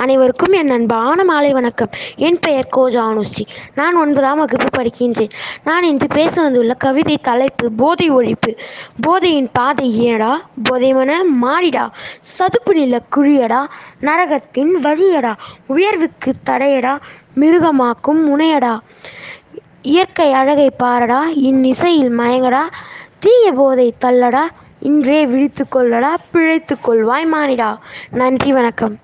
அனைவருக்கும் என் அன்பான மாலை வணக்கம். என் பெயர் கோ ஜானுஸ்ரீ. நான் ஒன்பதாம் வகுப்பு படிக்கின்றேன். நான் இன்று பேச வந்துள்ள கவிதை தலைப்பு போதை ஒழிப்பு. போதையின் பாதை ஏடா போதைமன மாடிடா? சதுப்பு நில குழியடா? நரகத்தின் வழியடா? உயர்வுக்கு தடையடா? மிருகமாக்கும் முனையடா? இயற்கை அழகை பாரடா? இன்னிசையில் மயங்கடா? தீய போதை தள்ளடா? இன்றே விழித்து கொள்ளடா? பிழைத்து கொள்வாய் மானிடா? நன்றி வணக்கம்.